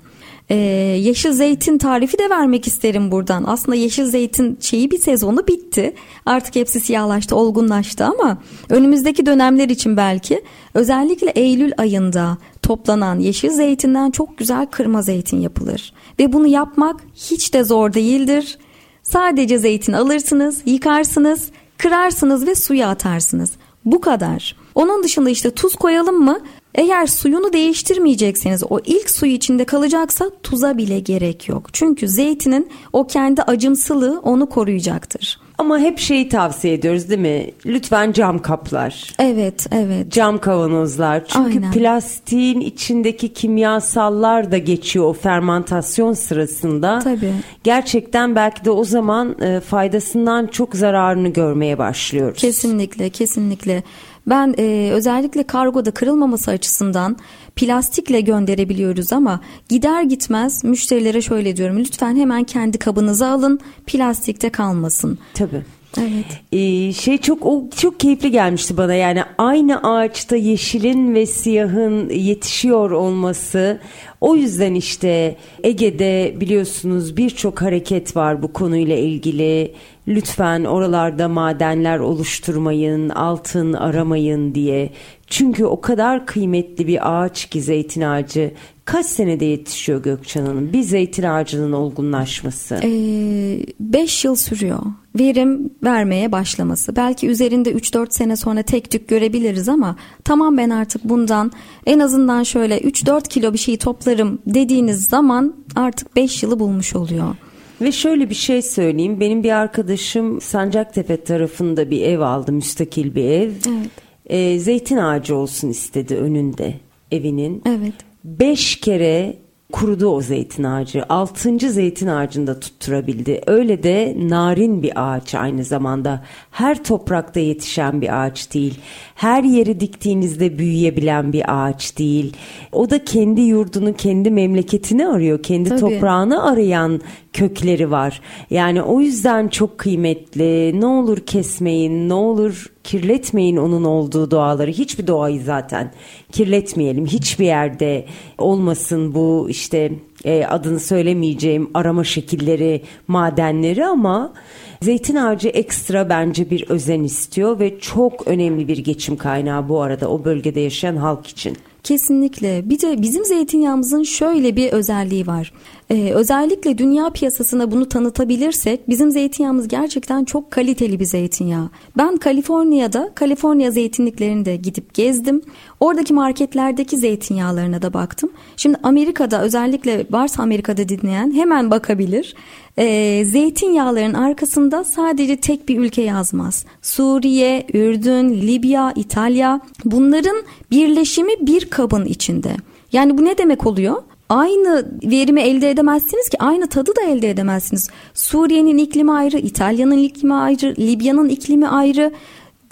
Ee, yeşil zeytin tarifi de vermek isterim buradan. Aslında yeşil zeytin şeyi bir sezonu bitti. Artık hepsi siyahlaştı, olgunlaştı ama önümüzdeki dönemler için belki özellikle Eylül ayında toplanan yeşil zeytinden çok güzel kırma zeytin yapılır. Ve bunu yapmak hiç de zor değildir. Sadece zeytin alırsınız, yıkarsınız, kırarsınız ve suya atarsınız. Bu kadar. Onun dışında işte tuz koyalım mı? Eğer suyunu değiştirmeyecekseniz o ilk suyu içinde kalacaksa tuza bile gerek yok. Çünkü zeytinin o kendi acımsılığı onu koruyacaktır. Ama hep şeyi tavsiye ediyoruz değil mi? Lütfen cam kaplar. Evet, evet. Cam kavanozlar. Çünkü Aynen. plastiğin içindeki kimyasallar da geçiyor o fermentasyon sırasında. Tabii. Gerçekten belki de o zaman e, faydasından çok zararını görmeye başlıyoruz. Kesinlikle, kesinlikle. Ben e, özellikle kargoda kırılmaması açısından plastikle gönderebiliyoruz ama gider gitmez müşterilere şöyle diyorum lütfen hemen kendi kabınızı alın plastikte kalmasın. Tabii. Evet. Ee, şey çok o çok keyifli gelmişti bana yani aynı ağaçta yeşilin ve siyahın yetişiyor olması o yüzden işte Ege'de biliyorsunuz birçok hareket var bu konuyla ilgili. Lütfen oralarda madenler oluşturmayın, altın aramayın diye. Çünkü o kadar kıymetli bir ağaç ki zeytin ağacı. Kaç senede yetişiyor Gökçen Hanım bir zeytin ağacının olgunlaşması? 5 ee, yıl sürüyor. Verim vermeye başlaması. Belki üzerinde 3-4 sene sonra tek tük görebiliriz ama tamam ben artık bundan en azından şöyle 3-4 kilo bir şey toplarım dediğiniz zaman artık 5 yılı bulmuş oluyor. Ve şöyle bir şey söyleyeyim. Benim bir arkadaşım Sancaktepe tarafında bir ev aldı. Müstakil bir ev. Evet. Ee, zeytin ağacı olsun istedi önünde evinin. Evet. Beş kere kurudu o zeytin ağacı. Altıncı zeytin ağacında tutturabildi. Öyle de narin bir ağaç aynı zamanda. Her toprakta yetişen bir ağaç değil. Her yeri diktiğinizde büyüyebilen bir ağaç değil. O da kendi yurdunu, kendi memleketini arıyor. Kendi Tabii. toprağını arayan kökleri var. Yani o yüzden çok kıymetli. Ne olur kesmeyin, ne olur kirletmeyin onun olduğu doğaları. Hiçbir doğayı zaten kirletmeyelim. Hiçbir yerde olmasın bu işte e, adını söylemeyeceğim arama şekilleri, madenleri ama zeytin ağacı ekstra bence bir özen istiyor ve çok önemli bir geçim kaynağı bu arada o bölgede yaşayan halk için. Kesinlikle. Bir de bizim zeytinyağımızın şöyle bir özelliği var. Ee, özellikle dünya piyasasına bunu tanıtabilirsek bizim zeytinyağımız gerçekten çok kaliteli bir zeytinyağı. Ben Kaliforniya'da Kaliforniya zeytinliklerinde gidip gezdim. Oradaki marketlerdeki zeytinyağlarına da baktım. Şimdi Amerika'da özellikle varsa Amerika'da dinleyen hemen bakabilir. Ee, zeytinyağların arkasında sadece tek bir ülke yazmaz. Suriye, Ürdün, Libya, İtalya bunların birleşimi bir kabın içinde. Yani bu ne demek oluyor? Aynı verimi elde edemezsiniz ki aynı tadı da elde edemezsiniz. Suriye'nin iklimi ayrı, İtalya'nın iklimi ayrı, Libya'nın iklimi ayrı.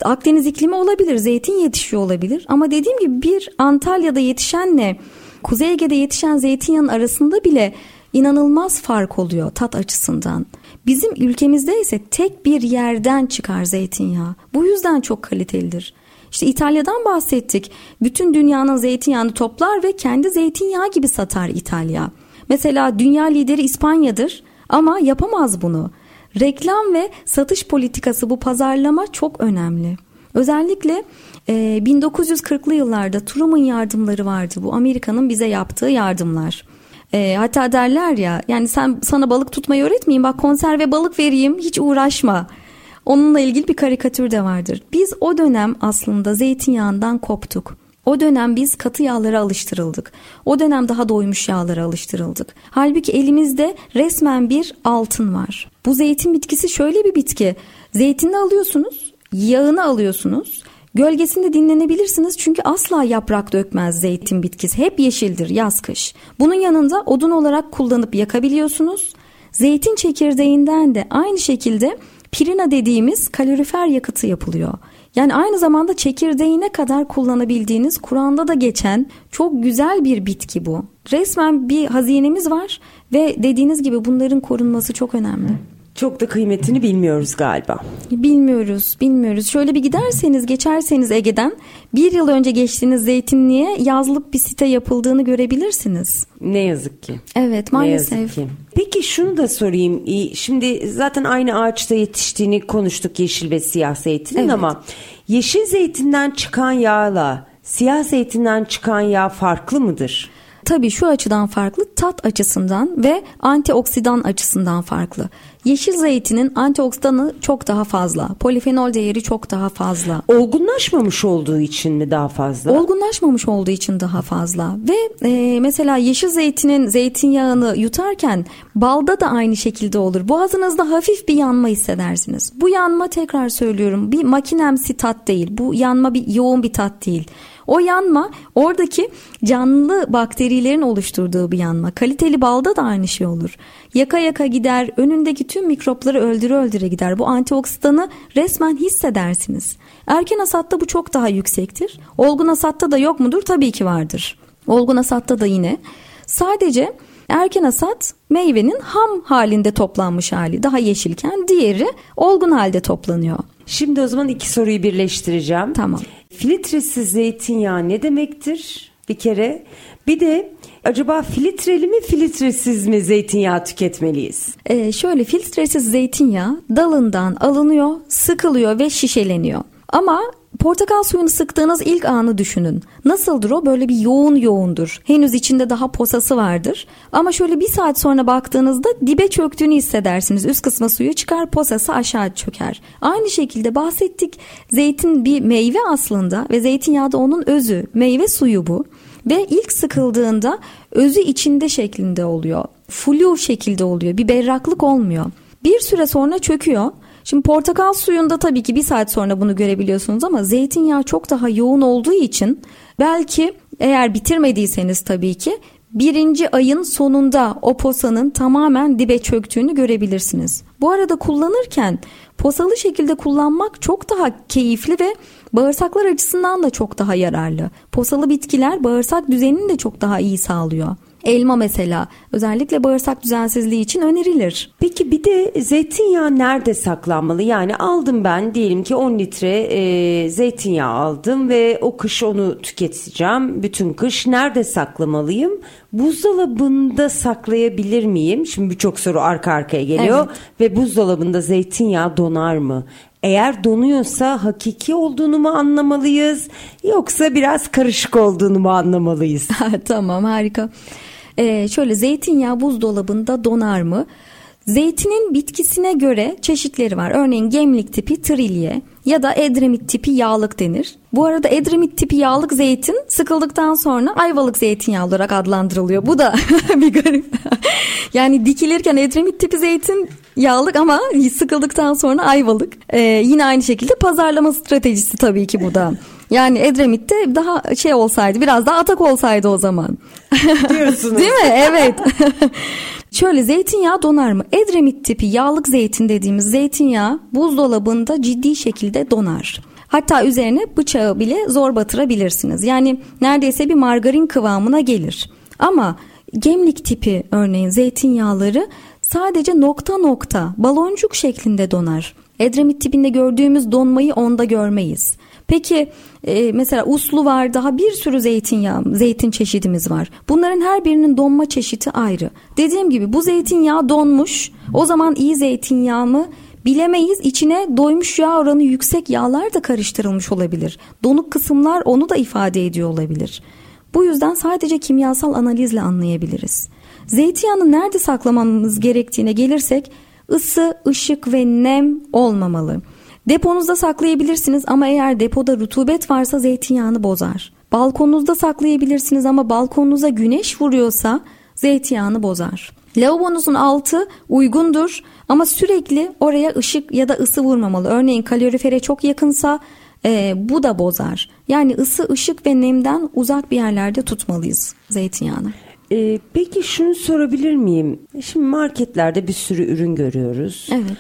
Akdeniz iklimi olabilir, zeytin yetişiyor olabilir ama dediğim gibi bir Antalya'da yetişenle Kuzey Ege'de yetişen zeytinyağının arasında bile inanılmaz fark oluyor tat açısından. Bizim ülkemizde ise tek bir yerden çıkar zeytinyağı. Bu yüzden çok kalitelidir. İşte İtalya'dan bahsettik. Bütün dünyanın zeytinyağını toplar ve kendi zeytinyağı gibi satar İtalya. Mesela dünya lideri İspanya'dır ama yapamaz bunu. Reklam ve satış politikası bu pazarlama çok önemli. Özellikle e, 1940'lı yıllarda Truman yardımları vardı. Bu Amerika'nın bize yaptığı yardımlar. E, hatta derler ya yani sen sana balık tutmayı öğretmeyeyim bak konserve balık vereyim hiç uğraşma. Onunla ilgili bir karikatür de vardır. Biz o dönem aslında zeytinyağından koptuk. O dönem biz katı yağlara alıştırıldık. O dönem daha doymuş yağlara alıştırıldık. Halbuki elimizde resmen bir altın var. Bu zeytin bitkisi şöyle bir bitki. Zeytinini alıyorsunuz, yağını alıyorsunuz. Gölgesinde dinlenebilirsiniz çünkü asla yaprak dökmez zeytin bitkisi. Hep yeşildir yaz kış. Bunun yanında odun olarak kullanıp yakabiliyorsunuz. Zeytin çekirdeğinden de aynı şekilde pirina dediğimiz kalorifer yakıtı yapılıyor. Yani aynı zamanda çekirdeğine kadar kullanabildiğiniz Kur'an'da da geçen çok güzel bir bitki bu. Resmen bir hazinemiz var ve dediğiniz gibi bunların korunması çok önemli. Çok da kıymetini bilmiyoruz galiba. Bilmiyoruz, bilmiyoruz. Şöyle bir giderseniz, geçerseniz Ege'den bir yıl önce geçtiğiniz Zeytinli'ye yazlık bir site yapıldığını görebilirsiniz. Ne yazık ki. Evet, maalesef. Ne yazık ki. Peki şunu da sorayım. Şimdi zaten aynı ağaçta yetiştiğini konuştuk yeşil ve siyah zeytinin evet. ama yeşil zeytinden çıkan yağla siyah zeytinden çıkan yağ farklı mıdır? Tabii şu açıdan farklı, tat açısından ve antioksidan açısından farklı. Yeşil zeytinin antioksidanı çok daha fazla. Polifenol değeri çok daha fazla. Olgunlaşmamış olduğu için mi daha fazla? Olgunlaşmamış olduğu için daha fazla. Ve e, mesela yeşil zeytinin zeytinyağını yutarken balda da aynı şekilde olur. Boğazınızda hafif bir yanma hissedersiniz. Bu yanma tekrar söylüyorum bir makinemsi tat değil. Bu yanma bir yoğun bir tat değil. O yanma oradaki canlı bakterilerin oluşturduğu bir yanma. Kaliteli balda da aynı şey olur. Yaka yaka gider, önündeki tüm mikropları öldüre öldüre gider. Bu antioksidanı resmen hissedersiniz. Erken hasatta bu çok daha yüksektir. Olgun hasatta da yok mudur? Tabii ki vardır. Olgun hasatta da yine. Sadece Erken hasat meyvenin ham halinde toplanmış hali daha yeşilken diğeri olgun halde toplanıyor. Şimdi o zaman iki soruyu birleştireceğim. Tamam. Filtresiz zeytinyağı ne demektir? Bir kere. Bir de acaba filtreli mi filtresiz mi zeytinyağı tüketmeliyiz? Ee, şöyle filtresiz zeytinyağı dalından alınıyor, sıkılıyor ve şişeleniyor. Ama portakal suyunu sıktığınız ilk anı düşünün. Nasıldır o? Böyle bir yoğun yoğundur. Henüz içinde daha posası vardır. Ama şöyle bir saat sonra baktığınızda dibe çöktüğünü hissedersiniz. Üst kısmı suyu çıkar, posası aşağı çöker. Aynı şekilde bahsettik. Zeytin bir meyve aslında ve zeytinyağı da onun özü. Meyve suyu bu. Ve ilk sıkıldığında özü içinde şeklinde oluyor. Flu şekilde oluyor. Bir berraklık olmuyor. Bir süre sonra çöküyor. Şimdi portakal suyunda tabii ki bir saat sonra bunu görebiliyorsunuz ama zeytinyağı çok daha yoğun olduğu için belki eğer bitirmediyseniz tabii ki birinci ayın sonunda o posanın tamamen dibe çöktüğünü görebilirsiniz. Bu arada kullanırken posalı şekilde kullanmak çok daha keyifli ve bağırsaklar açısından da çok daha yararlı. Posalı bitkiler bağırsak düzenini de çok daha iyi sağlıyor. Elma mesela özellikle bağırsak düzensizliği için önerilir. Peki bir de zeytinyağı nerede saklanmalı? Yani aldım ben diyelim ki 10 litre e, zeytinyağı aldım ve o kış onu tüketeceğim. Bütün kış nerede saklamalıyım? Buzdolabında saklayabilir miyim? Şimdi birçok soru arka arkaya geliyor Evet. ve buzdolabında zeytinyağı donar mı? Eğer donuyorsa hakiki olduğunu mu anlamalıyız yoksa biraz karışık olduğunu mu anlamalıyız? tamam harika. Ee, şöyle zeytinyağı buzdolabında donar mı? Zeytinin bitkisine göre çeşitleri var. Örneğin gemlik tipi trilye ya da edremit tipi yağlık denir. Bu arada edremit tipi yağlık zeytin sıkıldıktan sonra ayvalık zeytinyağı olarak adlandırılıyor. Bu da bir garip. yani dikilirken edremit tipi zeytin yağlık ama sıkıldıktan sonra ayvalık. Ee, yine aynı şekilde pazarlama stratejisi tabii ki bu da. Yani Edremit'te daha şey olsaydı biraz daha atak olsaydı o zaman. Diyorsunuz. Değil mi? Evet. Şöyle zeytinyağı donar mı? Edremit tipi yağlık zeytin dediğimiz zeytinyağı buzdolabında ciddi şekilde donar. Hatta üzerine bıçağı bile zor batırabilirsiniz. Yani neredeyse bir margarin kıvamına gelir. Ama gemlik tipi örneğin zeytinyağları sadece nokta nokta baloncuk şeklinde donar. Edremit tipinde gördüğümüz donmayı onda görmeyiz. Peki e, mesela uslu var daha bir sürü zeytinyağı, zeytin çeşidimiz var. Bunların her birinin donma çeşidi ayrı. Dediğim gibi bu zeytinyağı donmuş. O zaman iyi zeytinyağı mı bilemeyiz. İçine doymuş yağ oranı yüksek yağlar da karıştırılmış olabilir. Donuk kısımlar onu da ifade ediyor olabilir. Bu yüzden sadece kimyasal analizle anlayabiliriz. Zeytinyağını nerede saklamamız gerektiğine gelirsek ısı, ışık ve nem olmamalı. Deponuzda saklayabilirsiniz ama eğer depoda rutubet varsa zeytinyağını bozar. Balkonunuzda saklayabilirsiniz ama balkonunuza güneş vuruyorsa zeytinyağını bozar. Lavabonuzun altı uygundur ama sürekli oraya ışık ya da ısı vurmamalı. Örneğin kalorifere çok yakınsa e, bu da bozar. Yani ısı, ışık ve nemden uzak bir yerlerde tutmalıyız zeytinyağını. Ee, peki şunu sorabilir miyim? Şimdi marketlerde bir sürü ürün görüyoruz. Evet.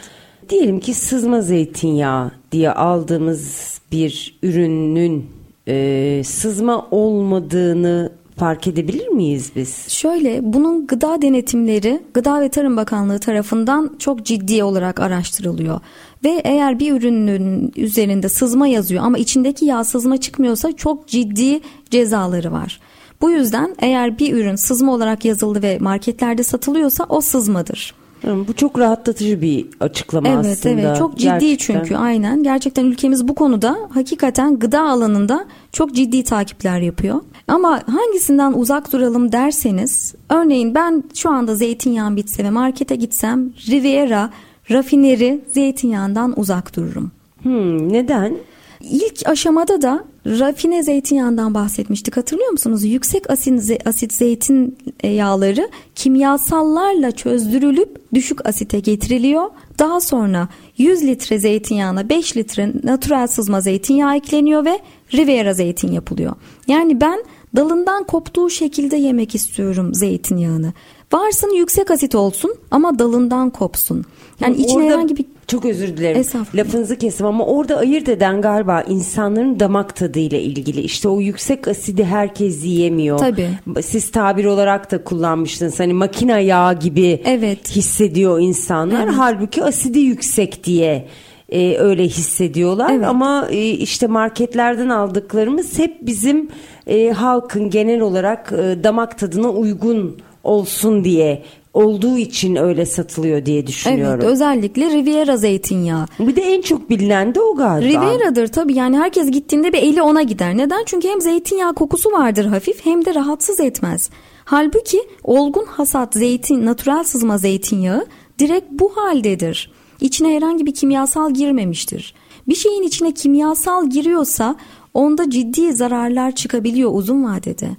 Diyelim ki sızma zeytinyağı diye aldığımız bir ürünün e, sızma olmadığını fark edebilir miyiz biz? Şöyle bunun gıda denetimleri Gıda ve Tarım Bakanlığı tarafından çok ciddi olarak araştırılıyor. Ve eğer bir ürünün üzerinde sızma yazıyor ama içindeki yağ sızma çıkmıyorsa çok ciddi cezaları var. Bu yüzden eğer bir ürün sızma olarak yazıldı ve marketlerde satılıyorsa o sızmadır. Bu çok rahatlatıcı bir açıklama Evet aslında. evet çok ciddi Gerçekten. çünkü aynen gerçekten ülkemiz bu konuda hakikaten gıda alanında çok ciddi takipler yapıyor. Ama hangisinden uzak duralım derseniz örneğin ben şu anda zeytinyağım bitse ve markete gitsem Riviera rafineri zeytinyağından uzak dururum. Hmm, neden? İlk aşamada da rafine zeytinyağından bahsetmiştik hatırlıyor musunuz? Yüksek asit, asit zeytin e, yağları kimyasallarla çözdürülüp düşük asite getiriliyor. Daha sonra 100 litre zeytinyağına 5 litre natural sızma zeytinyağı ekleniyor ve Riviera zeytin yapılıyor. Yani ben dalından koptuğu şekilde yemek istiyorum zeytinyağını. Varsın yüksek asit olsun ama dalından kopsun. Yani içine Orada herhangi bir Çok özür dilerim. Lafınızı kestim ama orada ayırt eden galiba insanların damak tadıyla ilgili. İşte o yüksek asidi herkes yiyemiyor. Tabii. Siz tabir olarak da kullanmıştınız. Hani makine yağı gibi Evet. hissediyor insanlar. Evet. Halbuki asidi yüksek diye e, öyle hissediyorlar. Evet. Ama e, işte marketlerden aldıklarımız hep bizim e, halkın genel olarak e, damak tadına uygun olsun diye olduğu için öyle satılıyor diye düşünüyorum. Evet özellikle Riviera zeytinyağı. Bir de en çok bilinen de o galiba. Riviera'dır tabii yani herkes gittiğinde bir eli ona gider. Neden? Çünkü hem zeytinyağı kokusu vardır hafif hem de rahatsız etmez. Halbuki olgun hasat zeytin, natural sızma zeytinyağı direkt bu haldedir. İçine herhangi bir kimyasal girmemiştir. Bir şeyin içine kimyasal giriyorsa onda ciddi zararlar çıkabiliyor uzun vadede.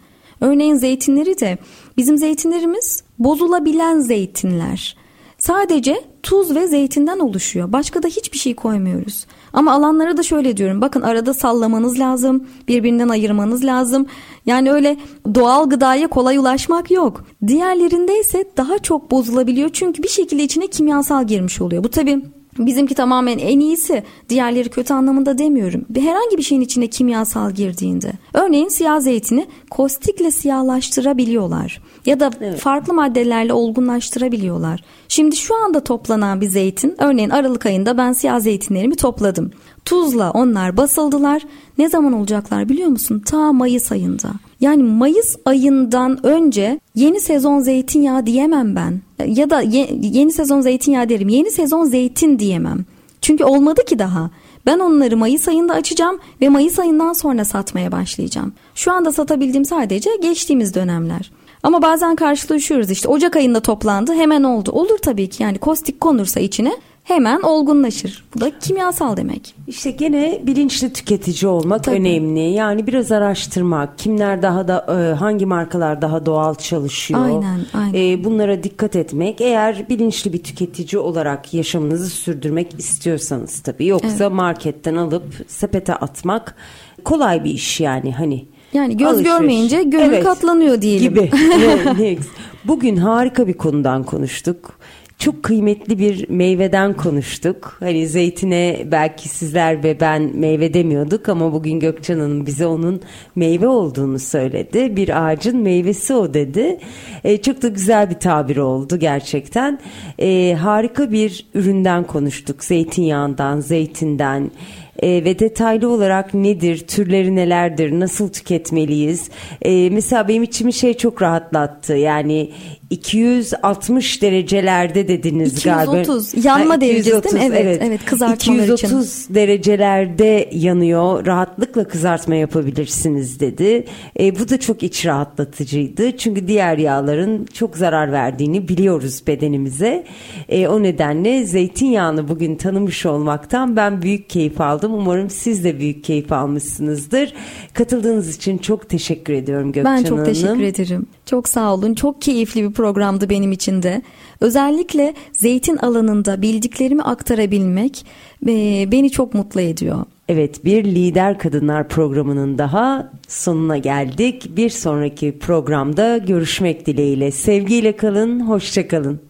Örneğin zeytinleri de bizim zeytinlerimiz bozulabilen zeytinler. Sadece tuz ve zeytinden oluşuyor. Başka da hiçbir şey koymuyoruz. Ama alanlara da şöyle diyorum. Bakın arada sallamanız lazım. Birbirinden ayırmanız lazım. Yani öyle doğal gıdaya kolay ulaşmak yok. Diğerlerinde ise daha çok bozulabiliyor. Çünkü bir şekilde içine kimyasal girmiş oluyor. Bu tabii Bizimki tamamen en iyisi. Diğerleri kötü anlamında demiyorum. Herhangi bir şeyin içine kimyasal girdiğinde. Örneğin siyah zeytini kostikle siyahlaştırabiliyorlar. Ya da farklı maddelerle olgunlaştırabiliyorlar. Şimdi şu anda toplanan bir zeytin, örneğin Aralık ayında ben siyah zeytinlerimi topladım. Tuzla onlar basıldılar. Ne zaman olacaklar biliyor musun? Ta Mayıs ayında. Yani Mayıs ayından önce yeni sezon zeytinyağı diyemem ben. Ya da ye- yeni sezon zeytinyağı derim. Yeni sezon zeytin diyemem. Çünkü olmadı ki daha. Ben onları Mayıs ayında açacağım ve Mayıs ayından sonra satmaya başlayacağım. Şu anda satabildiğim sadece geçtiğimiz dönemler. Ama bazen karşılaşıyoruz işte Ocak ayında toplandı hemen oldu. Olur tabii ki yani kostik konursa içine hemen olgunlaşır. Bu da kimyasal demek. İşte gene bilinçli tüketici olmak Tabii. önemli. Yani biraz araştırmak, kimler daha da e, hangi markalar daha doğal çalışıyor. Aynen, aynen. E, bunlara dikkat etmek. Eğer bilinçli bir tüketici olarak yaşamınızı sürdürmek istiyorsanız tabii. Yoksa marketten alıp sepete atmak kolay bir iş yani hani. Yani göz Alışveriş. görmeyince gönül katlanıyor diyelim. Gibi. Bugün harika bir konudan konuştuk. Çok kıymetli bir meyveden konuştuk. Hani zeytine belki sizler ve ben meyve demiyorduk ama bugün Gökçen Hanım bize onun meyve olduğunu söyledi. Bir ağacın meyvesi o dedi. E, çok da güzel bir tabir oldu gerçekten. E, harika bir üründen konuştuk. Zeytinyağından, zeytinden e, ve detaylı olarak nedir, türleri nelerdir, nasıl tüketmeliyiz? E, mesela benim içimi şey çok rahatlattı. Yani 260 derecelerde dediniz galiba. 230, yanma derecesi değil mi? Evet, evet, kızartmalar için. 230 derecelerde yanıyor. Rahatlıkla kızartma yapabilirsiniz dedi. E, bu da çok iç rahatlatıcıydı. Çünkü diğer yağların çok zarar verdiğini biliyoruz bedenimize. E, o nedenle zeytinyağını bugün tanımış olmaktan ben büyük keyif aldım. Umarım siz de büyük keyif almışsınızdır. Katıldığınız için çok teşekkür ediyorum Gökçen Ben çok Hanım. teşekkür ederim. Çok sağ olun. Çok keyifli bir programdı benim için de. Özellikle zeytin alanında bildiklerimi aktarabilmek e, beni çok mutlu ediyor. Evet bir lider kadınlar programının daha sonuna geldik. Bir sonraki programda görüşmek dileğiyle. Sevgiyle kalın, hoşça kalın.